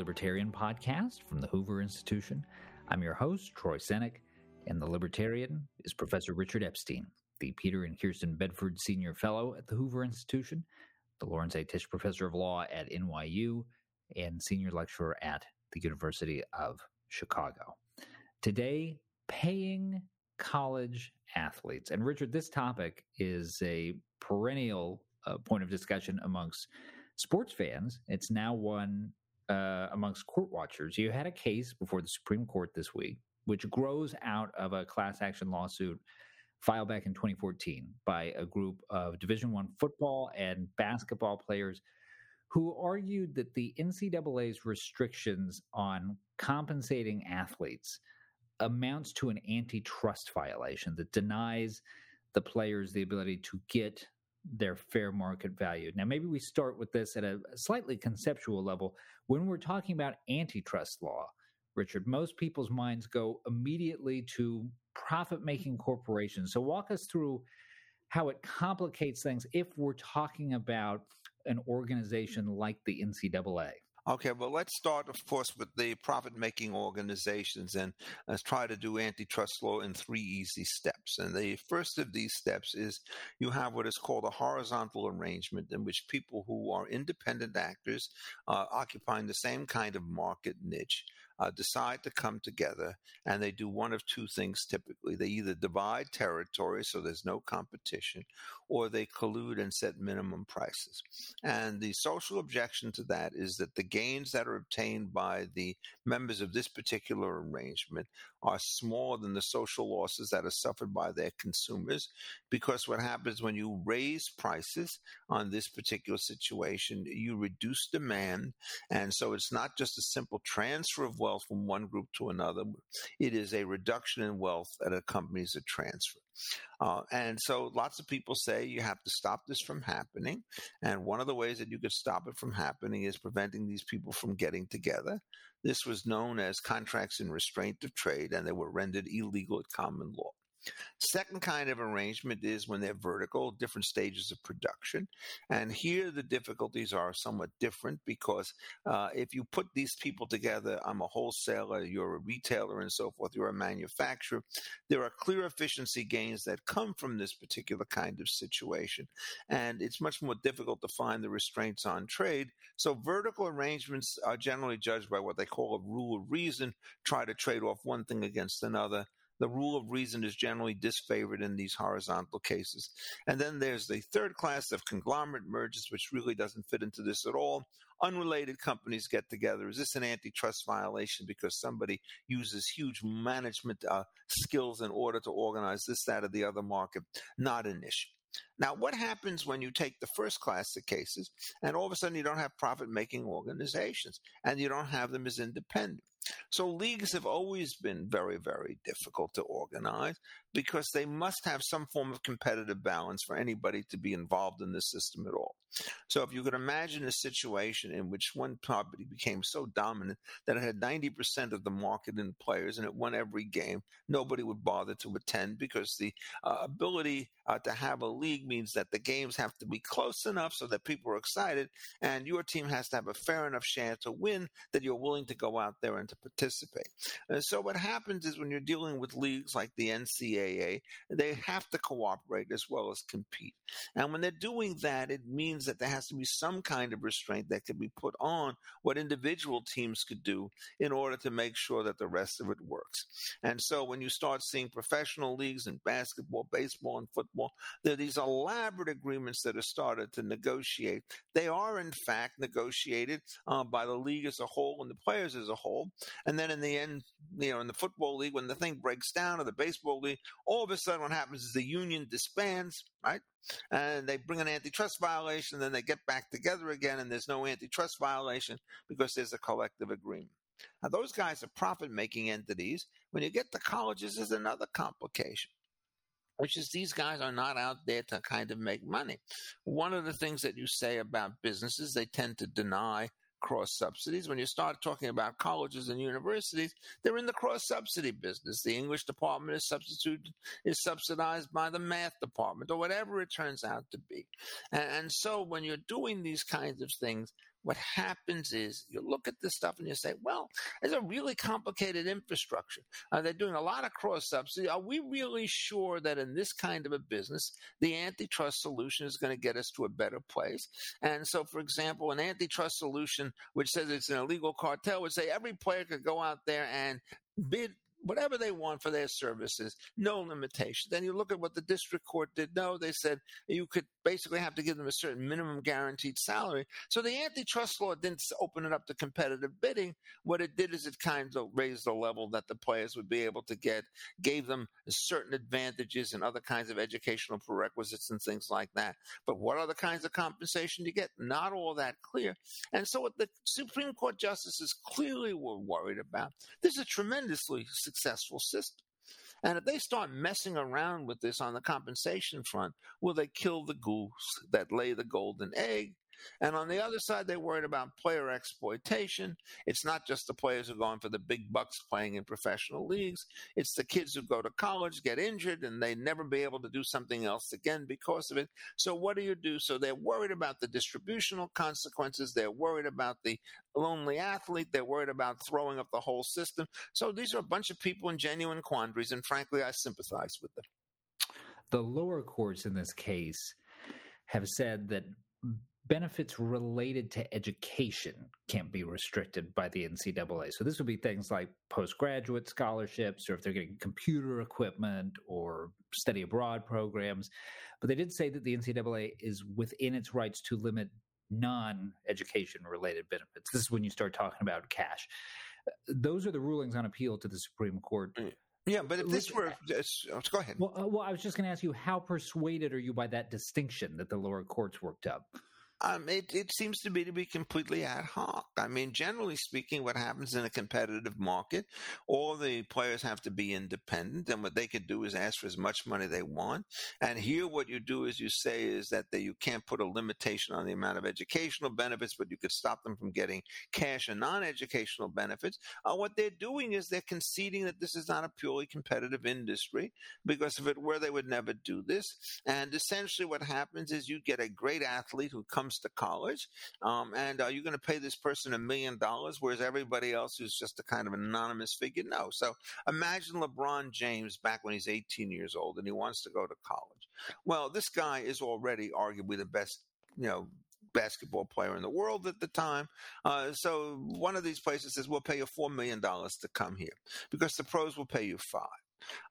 Libertarian podcast from the Hoover Institution. I'm your host, Troy Senik, and the Libertarian is Professor Richard Epstein, the Peter and Kirsten Bedford Senior Fellow at the Hoover Institution, the Lawrence A. Tisch Professor of Law at NYU, and Senior Lecturer at the University of Chicago. Today, paying college athletes. And Richard, this topic is a perennial uh, point of discussion amongst sports fans. It's now one uh, amongst court watchers. You had a case before the Supreme Court this week, which grows out of a class action lawsuit filed back in 2014 by a group of Division One football and basketball players who argued that the NCAA's restrictions on compensating athletes amounts to an antitrust violation that denies the players the ability to get their fair market value. Now, maybe we start with this at a slightly conceptual level. When we're talking about antitrust law, Richard, most people's minds go immediately to profit making corporations. So, walk us through how it complicates things if we're talking about an organization like the NCAA. Okay, well, let's start, of course, with the profit making organizations and let's try to do antitrust law in three easy steps. And the first of these steps is you have what is called a horizontal arrangement in which people who are independent actors uh, occupying the same kind of market niche uh, decide to come together and they do one of two things typically. They either divide territory so there's no competition, or they collude and set minimum prices. And the social objection to that is that the gains that are obtained by the members of this particular arrangement are smaller than the social losses that are suffered by their consumers. Because what happens when you raise prices on this particular situation, you reduce demand. And so it's not just a simple transfer of wealth from one group to another, it is a reduction in wealth that accompanies a transfer. Uh, and so lots of people say you have to stop this from happening. And one of the ways that you could stop it from happening is preventing these people from getting together. This was known as contracts in restraint of trade, and they were rendered illegal at common law. Second kind of arrangement is when they're vertical, different stages of production. And here the difficulties are somewhat different because uh, if you put these people together, I'm a wholesaler, you're a retailer, and so forth, you're a manufacturer, there are clear efficiency gains that come from this particular kind of situation. And it's much more difficult to find the restraints on trade. So vertical arrangements are generally judged by what they call a rule of reason, try to trade off one thing against another the rule of reason is generally disfavored in these horizontal cases. And then there's the third class of conglomerate mergers, which really doesn't fit into this at all. Unrelated companies get together. Is this an antitrust violation because somebody uses huge management uh, skills in order to organize this, that, or the other market? Not an issue. Now, what happens when you take the first class of cases and all of a sudden you don't have profit making organizations and you don't have them as independent? So leagues have always been very, very difficult to organize because they must have some form of competitive balance for anybody to be involved in the system at all. So if you could imagine a situation in which one property became so dominant that it had 90% of the market in players and it won every game, nobody would bother to attend because the uh, ability uh, to have a league means that the games have to be close enough so that people are excited and your team has to have a fair enough chance to win that you're willing to go out there and to participate. And so what happens is when you're dealing with leagues like the NCAA, they have to cooperate as well as compete. And when they're doing that, it means that there has to be some kind of restraint that can be put on what individual teams could do in order to make sure that the rest of it works. And so when you start seeing professional leagues in basketball, baseball, and football, there are these elaborate agreements that are started to negotiate. They are, in fact, negotiated uh, by the league as a whole and the players as a whole. And then in the end, you know, in the football league, when the thing breaks down, or the baseball league, all of a sudden what happens is the union disbands, right? And they bring an antitrust violation, then they get back together again, and there's no antitrust violation because there's a collective agreement. Now, those guys are profit making entities. When you get to colleges, there's another complication which is these guys are not out there to kind of make money. One of the things that you say about businesses, they tend to deny cross subsidies. When you start talking about colleges and universities, they're in the cross subsidy business. The English department is substituted is subsidized by the math department or whatever it turns out to be. And, and so when you're doing these kinds of things, what happens is you look at this stuff and you say, well, it's a really complicated infrastructure. Uh, they're doing a lot of cross subsidy. Are we really sure that in this kind of a business, the antitrust solution is going to get us to a better place? And so, for example, an antitrust solution which says it's an illegal cartel would say every player could go out there and bid whatever they want for their services, no limitation. Then you look at what the district court did. No, they said you could basically have to give them a certain minimum guaranteed salary. So the antitrust law didn't open it up to competitive bidding. What it did is it kind of raised the level that the players would be able to get, gave them certain advantages and other kinds of educational prerequisites and things like that. But what other kinds of compensation you get? Not all that clear. And so what the Supreme Court justices clearly were worried about, this is tremendously successful system. And if they start messing around with this on the compensation front, will they kill the goose that lay the golden egg? And on the other side, they're worried about player exploitation. It's not just the players who are going for the big bucks playing in professional leagues. It's the kids who go to college, get injured, and they never be able to do something else again because of it. So what do you do? So they're worried about the distributional consequences. They're worried about the lonely athlete. They're worried about throwing up the whole system. So these are a bunch of people in genuine quandaries, and frankly, I sympathize with them. The lower courts in this case have said that benefits related to education can't be restricted by the NCAA. So this would be things like postgraduate scholarships, or if they're getting computer equipment or study abroad programs. But they did say that the NCAA is within its rights to limit non education related benefits. This is when you start talking about cash. Those are the rulings on appeal to the Supreme Court. Mm. Yeah, but if this were, oh, go ahead. Well, uh, well, I was just going to ask you, how persuaded are you by that distinction that the lower courts worked up? Um, it, it seems to me to be completely ad hoc. I mean, generally speaking, what happens in a competitive market, all the players have to be independent, and what they can do is ask for as much money they want. And here, what you do is you say is that you can't put a limitation on the amount of educational benefits, but you could stop them from getting cash and non-educational benefits. Uh, what they're doing is they're conceding that this is not a purely competitive industry, because if it were, they would never do this. And essentially, what happens is you get a great athlete who comes comes to college. Um, and are you going to pay this person a million dollars, whereas everybody else who's just a kind of anonymous figure? No. So imagine LeBron James back when he's 18 years old and he wants to go to college. Well, this guy is already arguably the best, you know, basketball player in the world at the time. Uh, so one of these places says, we'll pay you $4 million to come here because the pros will pay you five.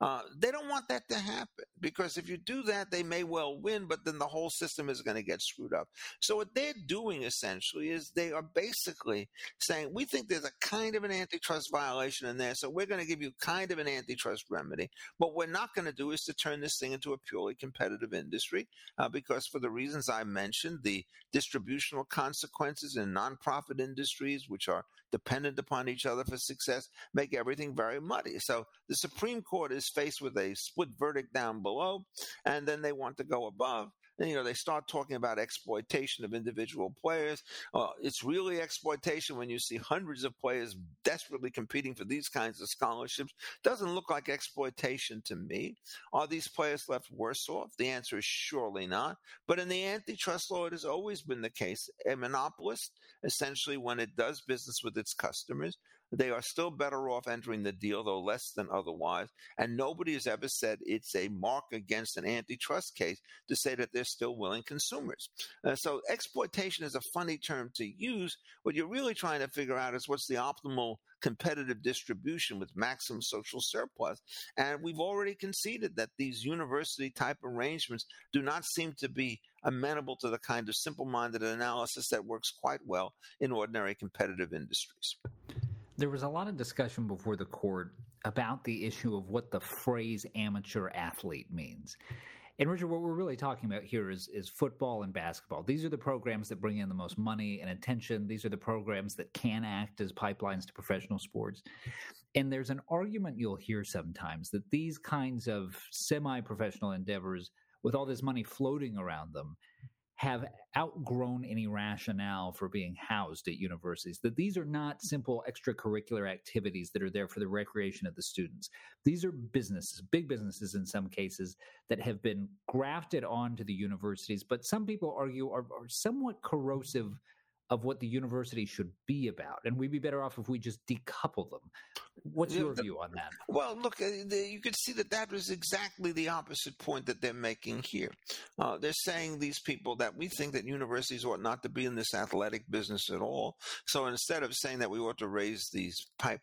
Uh, they don't want that to happen because if you do that, they may well win, but then the whole system is going to get screwed up. So what they're doing essentially is they are basically saying, we think there's a kind of an antitrust violation in there, so we're going to give you kind of an antitrust remedy. What we're not going to do is to turn this thing into a purely competitive industry uh, because for the reasons I mentioned, the distributional consequences in nonprofit industries, which are dependent upon each other for success, make everything very muddy. So the Supreme Court court is faced with a split verdict down below, and then they want to go above. And, you know, they start talking about exploitation of individual players. Uh, it's really exploitation when you see hundreds of players desperately competing for these kinds of scholarships. Doesn't look like exploitation to me. Are these players left worse off? The answer is surely not. But in the antitrust law, it has always been the case. A monopolist, essentially, when it does business with its customers, they are still better off entering the deal, though less than otherwise. And nobody has ever said it's a mark against an antitrust case to say that they're still willing consumers. Uh, so exploitation is a funny term to use. What you're really trying to figure out is what's the optimal competitive distribution with maximum social surplus. And we've already conceded that these university type arrangements do not seem to be amenable to the kind of simple minded analysis that works quite well in ordinary competitive industries. There was a lot of discussion before the court about the issue of what the phrase amateur athlete means. And Richard, what we're really talking about here is is football and basketball. These are the programs that bring in the most money and attention. These are the programs that can act as pipelines to professional sports. And there's an argument you'll hear sometimes that these kinds of semi-professional endeavors with all this money floating around them have outgrown any rationale for being housed at universities, that these are not simple extracurricular activities that are there for the recreation of the students. These are businesses, big businesses in some cases, that have been grafted onto the universities, but some people argue are, are somewhat corrosive of what the university should be about, and we'd be better off if we just decouple them. What's your the, view on that? Well, look, uh, you can see that that is exactly the opposite point that they're making here. Uh, they're saying these people that we think that universities ought not to be in this athletic business at all. So instead of saying that we ought to raise these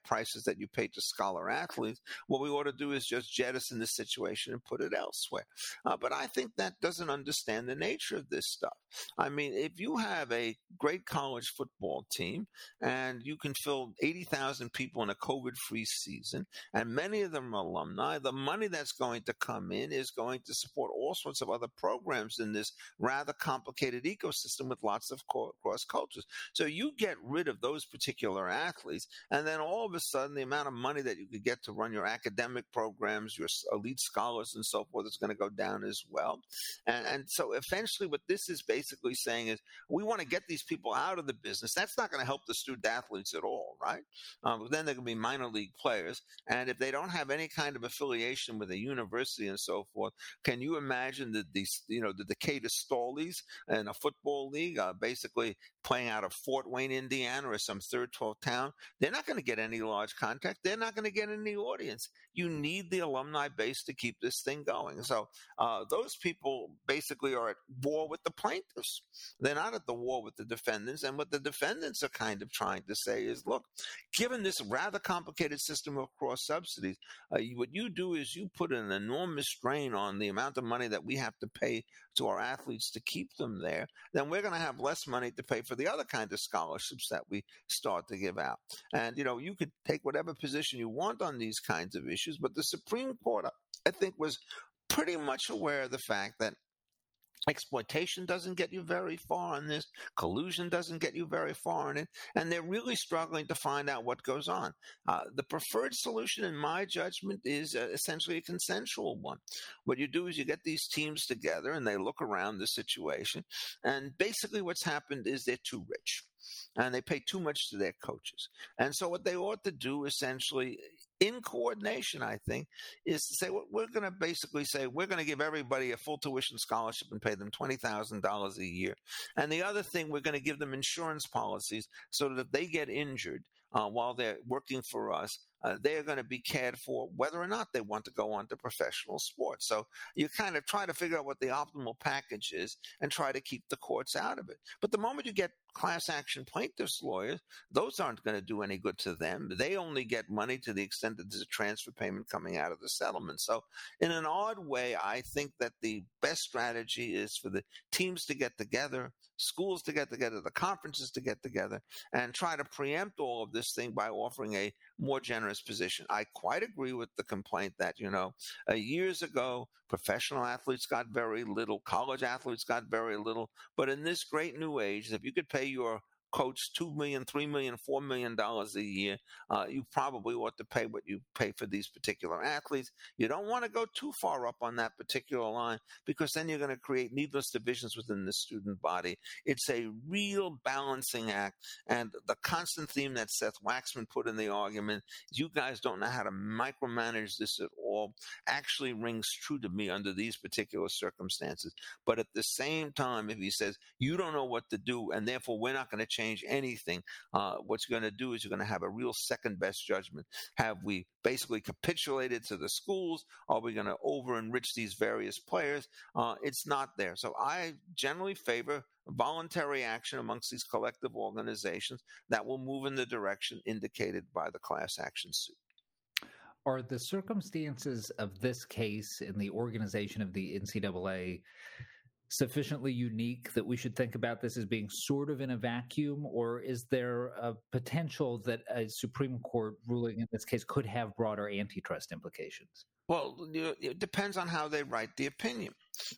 prices that you pay to scholar athletes, what we ought to do is just jettison the situation and put it elsewhere. Uh, but I think that doesn't understand the nature of this stuff. I mean, if you have a great college football team and you can fill 80,000 people in a COVID free season, and many of them are alumni, the money that's going to come in is going to support all sorts of other programs in this rather complicated ecosystem with lots of cross cultures. So you get rid of those particular athletes, and then all of a sudden, the amount of money that you could get to run your academic programs, your elite scholars, and so forth is going to go down as well. And, and so eventually, what this is basically saying is we want to get these people out of the business. That's not going to help the student athletes at all, right? Um, then they're going to be minor league players. And if they don't have any kind of affiliation with a university and so forth, can you imagine that these, you know, the Decatur Staleys in a football league, basically playing out of Fort Wayne, Indiana, or some third, 12th town? They're not going to get any large contact. They're not going to get any audience. You need the alumni base to keep this thing going. So uh, those people basically are at war with the plaintiffs. They're not at the war with the defendants. And what the defendants are kind of trying to say is, look, given this rather complicated system of cross subsidies, uh, what you do is you put an enormous strain on the amount of money that we have to pay to our athletes to keep them there. Then we're going to have less money to pay for the other kind of scholarships that we start to give out. And, you know, you could take whatever position you want on these kinds of issues, but the Supreme Court, I think, was pretty much aware of the fact that exploitation doesn't get you very far in this collusion doesn't get you very far in it and they're really struggling to find out what goes on uh, the preferred solution in my judgment is uh, essentially a consensual one what you do is you get these teams together and they look around the situation and basically what's happened is they're too rich and they pay too much to their coaches. And so, what they ought to do essentially in coordination, I think, is to say, well, we're going to basically say, we're going to give everybody a full tuition scholarship and pay them $20,000 a year. And the other thing, we're going to give them insurance policies so that if they get injured, uh, while they're working for us, uh, they are going to be cared for whether or not they want to go on to professional sports. So you kind of try to figure out what the optimal package is and try to keep the courts out of it. But the moment you get class action plaintiffs lawyers, those aren't going to do any good to them. They only get money to the extent that there's a transfer payment coming out of the settlement. So, in an odd way, I think that the best strategy is for the teams to get together, schools to get together, the conferences to get together, and try to preempt all of this thing by offering a more generous position. I quite agree with the complaint that, you know, uh, years ago, professional athletes got very little, college athletes got very little. But in this great new age, if you could pay your coach two million, three million, four million dollars a year, uh, you probably ought to pay what you pay for these particular athletes. You don't want to go too far up on that particular line because then you're going to create needless divisions within the student body. It's a real balancing act, and the constant theme that Seth Waxman put in the argument, you guys don't know how to micromanage this at all, actually rings true to me under these particular circumstances. But at the same time, if he says you don't know what to do, and therefore we're not going to change change anything. Uh, what you're going to do is you're going to have a real second best judgment. Have we basically capitulated to the schools? Are we going to over enrich these various players? Uh, it's not there. So I generally favor voluntary action amongst these collective organizations that will move in the direction indicated by the class action suit. Are the circumstances of this case in the organization of the NCAA sufficiently unique that we should think about this as being sort of in a vacuum, or is there a potential that a Supreme Court ruling in this case could have broader antitrust implications? Well, it depends on how they write the opinion.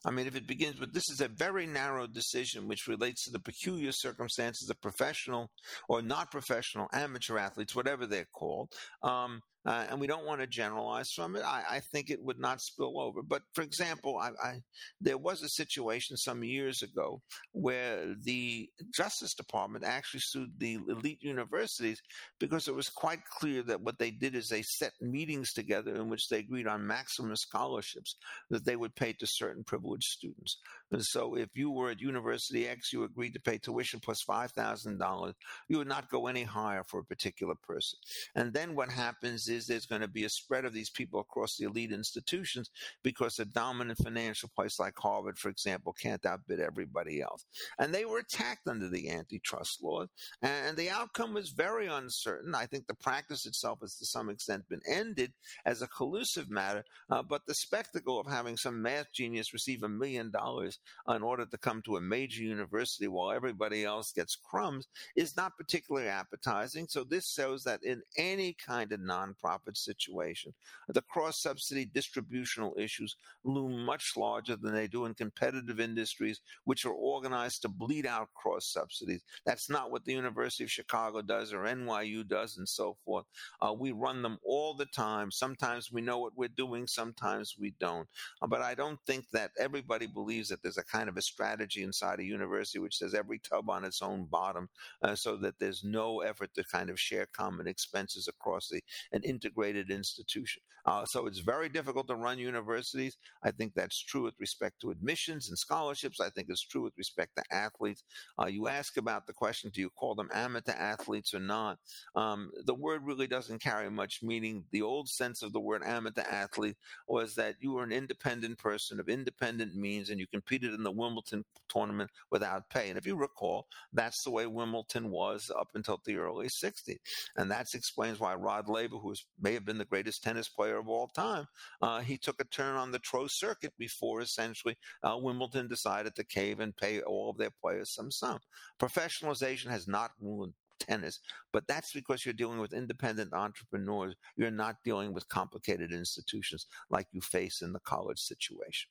I mean, if it begins with this is a very narrow decision which relates to the peculiar circumstances of professional or not professional amateur athletes, whatever they're called, um, uh, and we don't want to generalize from it. I, I, think it would not spill over. But for example, I, I, there was a situation some years ago where the Justice Department actually sued the elite universities because it was quite clear that what they did is they set meetings together in which they agreed on maximum scholarships that they would pay to certain privileged students. And so if you were at University X, you agreed to pay tuition plus $5,000, you would not go any higher for a particular person. And then what happens is there's going to be a spread of these people across the elite institutions because a dominant financial place like Harvard, for example, can't outbid everybody else. And they were attacked under the antitrust laws. And the outcome was very uncertain. I think the practice itself has to some extent been ended as a collusive matter, uh, but the spectacle of having some math genius receive a million dollars in order to come to a major university while everybody else gets crumbs is not particularly appetizing. So this shows that in any kind of nonprofit situation, the cross subsidy distributional issues loom much larger than they do in competitive industries, which are organized to bleed out cross subsidies. That's not what the University of Chicago does or NYU does and so forth. Uh, we run them all the time. Sometimes we know what we're doing, sometimes we don't. Uh, but I don't think that everybody believes that there's a kind of a strategy inside a university which says every tub on its own bottom, uh, so that there's no effort to kind of share common expenses across the, an integrated institution. Uh, so it's very difficult to run universities. I think that's true with respect to admissions and scholarships. I think it's true with respect to athletes. Uh, you ask about the question: Do you call them amateur athletes or not? Um, the word really doesn't carry much meaning. The old sense of the word amateur athlete was that you were an independent person of independent means, and you competed competed in the Wimbledon tournament without pay. And if you recall, that's the way Wimbledon was up until the early 60s. And that explains why Rod Laver, who may have been the greatest tennis player of all time, uh, he took a turn on the Pro Circuit before essentially uh, Wimbledon decided to cave and pay all of their players some sum. Professionalization has not ruined tennis, but that's because you're dealing with independent entrepreneurs. You're not dealing with complicated institutions like you face in the college situation.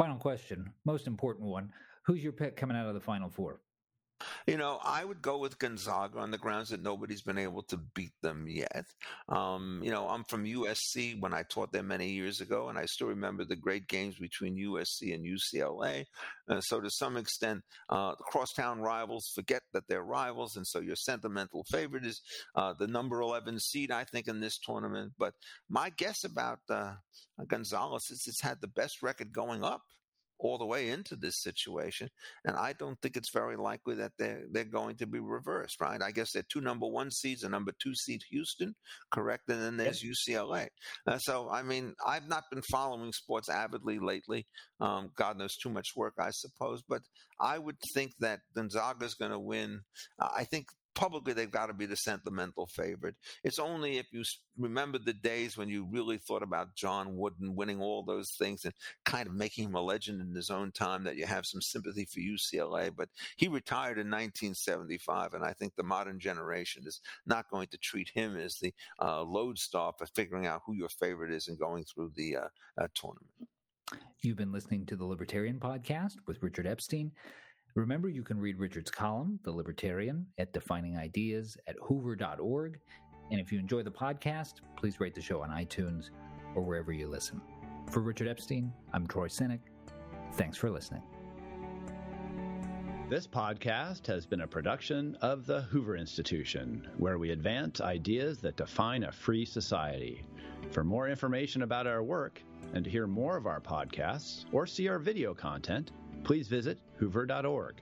Final question, most important one. Who's your pick coming out of the Final Four? You know, I would go with Gonzaga on the grounds that nobody's been able to beat them yet. Um, you know, I'm from USC when I taught there many years ago, and I still remember the great games between USC and UCLA. Uh, so, to some extent, uh, crosstown rivals forget that they're rivals, and so your sentimental favorite is uh, the number 11 seed, I think, in this tournament. But my guess about uh, Gonzalez is it's had the best record going up all the way into this situation. And I don't think it's very likely that they're, they're going to be reversed, right? I guess they're two number one seeds, a number two seed Houston, correct? And then there's UCLA. Uh, so, I mean, I've not been following sports avidly lately. Um, God knows too much work, I suppose. But I would think that Gonzaga is going to win. Uh, I think publicly they've got to be the sentimental favorite. It's only if you remember the days when you really thought about John Wooden winning all those things and kind of making him a legend in his own time that you have some sympathy for UCLA. But he retired in 1975, and I think the modern generation is not going to treat him as the uh, lodestar for figuring out who your favorite is and going through the uh, uh, tournament. You've been listening to the Libertarian Podcast with Richard Epstein. Remember, you can read Richard's column, The Libertarian, at Defining Ideas at hoover.org. And if you enjoy the podcast, please rate the show on iTunes or wherever you listen. For Richard Epstein, I'm Troy Senik. Thanks for listening. This podcast has been a production of the Hoover Institution, where we advance ideas that define a free society. For more information about our work and to hear more of our podcasts or see our video content, please visit hoover.org.